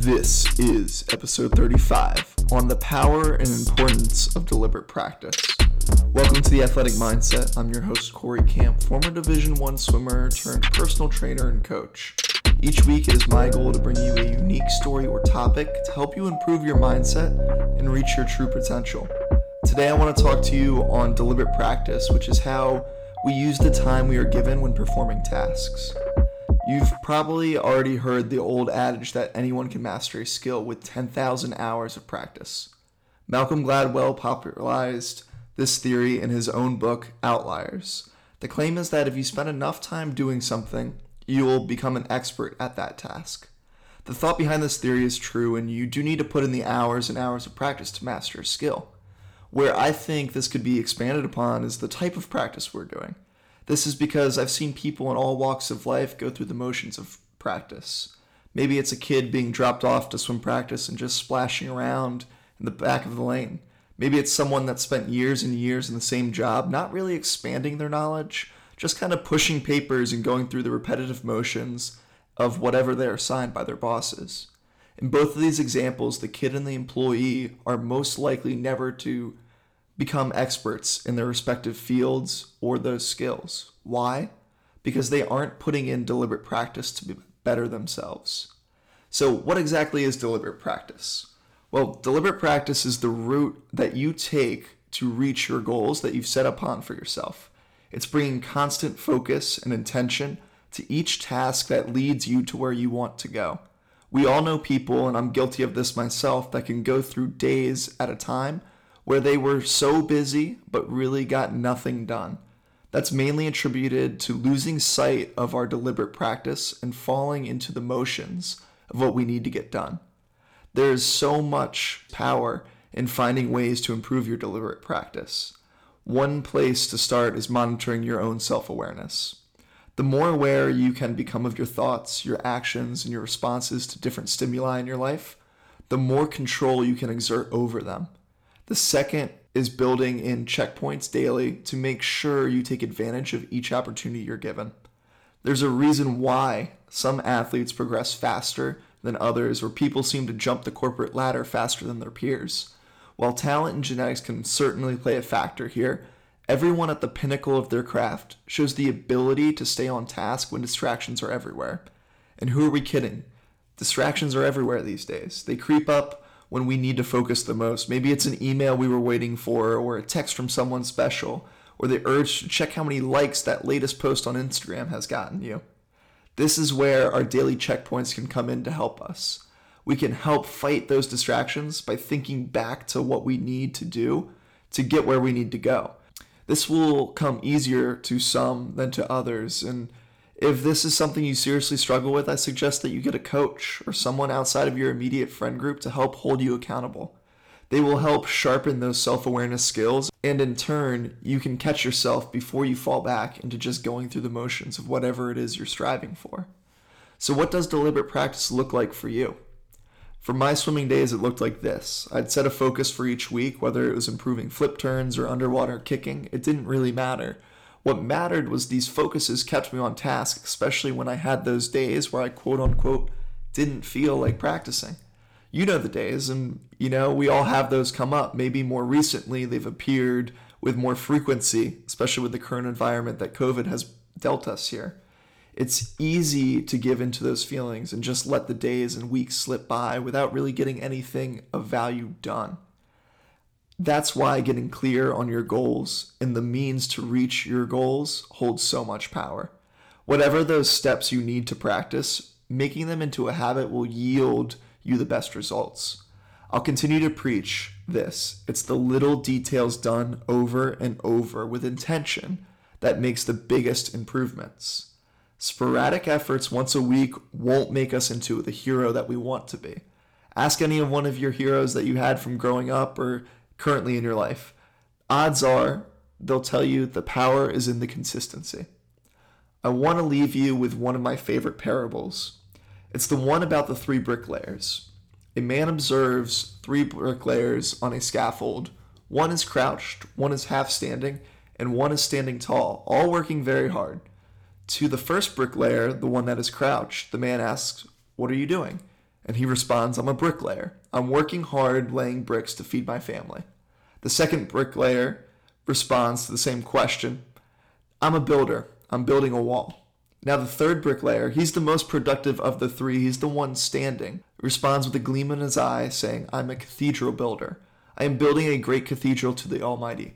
This is episode 35 on the power and importance of deliberate practice. Welcome to the Athletic Mindset. I'm your host Corey Camp, former Division 1 swimmer turned personal trainer and coach. Each week it is my goal to bring you a unique story or topic to help you improve your mindset and reach your true potential. Today I want to talk to you on deliberate practice, which is how we use the time we are given when performing tasks. You've probably already heard the old adage that anyone can master a skill with 10,000 hours of practice. Malcolm Gladwell popularized this theory in his own book, Outliers. The claim is that if you spend enough time doing something, you will become an expert at that task. The thought behind this theory is true, and you do need to put in the hours and hours of practice to master a skill. Where I think this could be expanded upon is the type of practice we're doing. This is because I've seen people in all walks of life go through the motions of practice. Maybe it's a kid being dropped off to swim practice and just splashing around in the back of the lane. Maybe it's someone that spent years and years in the same job, not really expanding their knowledge, just kind of pushing papers and going through the repetitive motions of whatever they're assigned by their bosses. In both of these examples, the kid and the employee are most likely never to become experts in their respective fields or those skills. Why? Because they aren't putting in deliberate practice to be better themselves. So, what exactly is deliberate practice? Well, deliberate practice is the route that you take to reach your goals that you've set upon for yourself. It's bringing constant focus and intention to each task that leads you to where you want to go. We all know people, and I'm guilty of this myself, that can go through days at a time where they were so busy but really got nothing done. That's mainly attributed to losing sight of our deliberate practice and falling into the motions of what we need to get done. There is so much power in finding ways to improve your deliberate practice. One place to start is monitoring your own self awareness. The more aware you can become of your thoughts, your actions, and your responses to different stimuli in your life, the more control you can exert over them. The second is building in checkpoints daily to make sure you take advantage of each opportunity you're given. There's a reason why some athletes progress faster than others, or people seem to jump the corporate ladder faster than their peers. While talent and genetics can certainly play a factor here, everyone at the pinnacle of their craft shows the ability to stay on task when distractions are everywhere. And who are we kidding? Distractions are everywhere these days. They creep up when we need to focus the most. Maybe it's an email we were waiting for, or a text from someone special, or the urge to check how many likes that latest post on Instagram has gotten you. This is where our daily checkpoints can come in to help us. We can help fight those distractions by thinking back to what we need to do to get where we need to go. This will come easier to some than to others, and if this is something you seriously struggle with, I suggest that you get a coach or someone outside of your immediate friend group to help hold you accountable. They will help sharpen those self awareness skills, and in turn, you can catch yourself before you fall back into just going through the motions of whatever it is you're striving for. So, what does deliberate practice look like for you? For my swimming days, it looked like this. I'd set a focus for each week, whether it was improving flip turns or underwater kicking, it didn't really matter. What mattered was these focuses kept me on task, especially when I had those days where I quote unquote didn't feel like practicing. You know the days, and you know, we all have those come up. Maybe more recently they've appeared with more frequency, especially with the current environment that COVID has dealt us here. It's easy to give into those feelings and just let the days and weeks slip by without really getting anything of value done. That's why getting clear on your goals and the means to reach your goals holds so much power. Whatever those steps you need to practice, making them into a habit will yield you the best results. I'll continue to preach this. It's the little details done over and over with intention that makes the biggest improvements. Sporadic efforts once a week won't make us into the hero that we want to be. Ask any of one of your heroes that you had from growing up or currently in your life, odds are they'll tell you the power is in the consistency. I want to leave you with one of my favorite parables. It's the one about the three bricklayers. A man observes three bricklayers on a scaffold. One is crouched, one is half standing, and one is standing tall, all working very hard. To the first bricklayer, the one that is crouched, the man asks, What are you doing? And he responds, I'm a bricklayer. I'm working hard laying bricks to feed my family. The second bricklayer responds to the same question I'm a builder. I'm building a wall. Now, the third bricklayer, he's the most productive of the three, he's the one standing, responds with a gleam in his eye, saying, I'm a cathedral builder. I am building a great cathedral to the Almighty.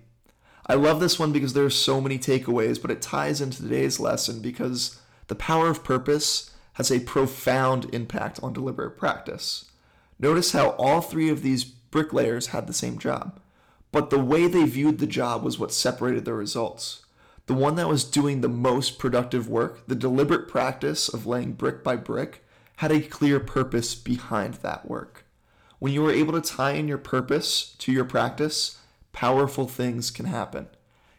I love this one because there are so many takeaways, but it ties into today's lesson because the power of purpose has a profound impact on deliberate practice. Notice how all three of these bricklayers had the same job, but the way they viewed the job was what separated the results. The one that was doing the most productive work, the deliberate practice of laying brick by brick, had a clear purpose behind that work. When you are able to tie in your purpose to your practice, powerful things can happen.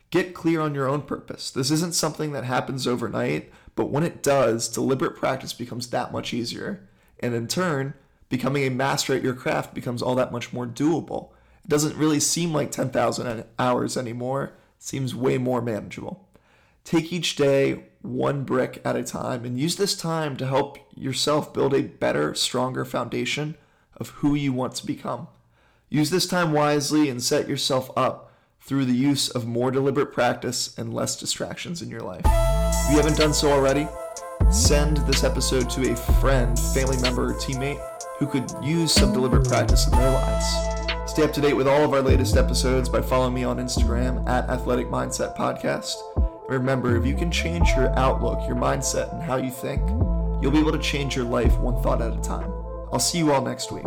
Get clear on your own purpose. This isn't something that happens overnight, but when it does, deliberate practice becomes that much easier. And in turn, becoming a master at your craft becomes all that much more doable. It doesn't really seem like 10,000 hours anymore, it seems way more manageable. Take each day one brick at a time and use this time to help yourself build a better, stronger foundation of who you want to become. Use this time wisely and set yourself up through the use of more deliberate practice and less distractions in your life. If you haven't done so already, send this episode to a friend, family member, or teammate who could use some deliberate practice in their lives. Stay up to date with all of our latest episodes by following me on Instagram at Athletic Mindset Podcast. And remember, if you can change your outlook, your mindset, and how you think, you'll be able to change your life one thought at a time. I'll see you all next week.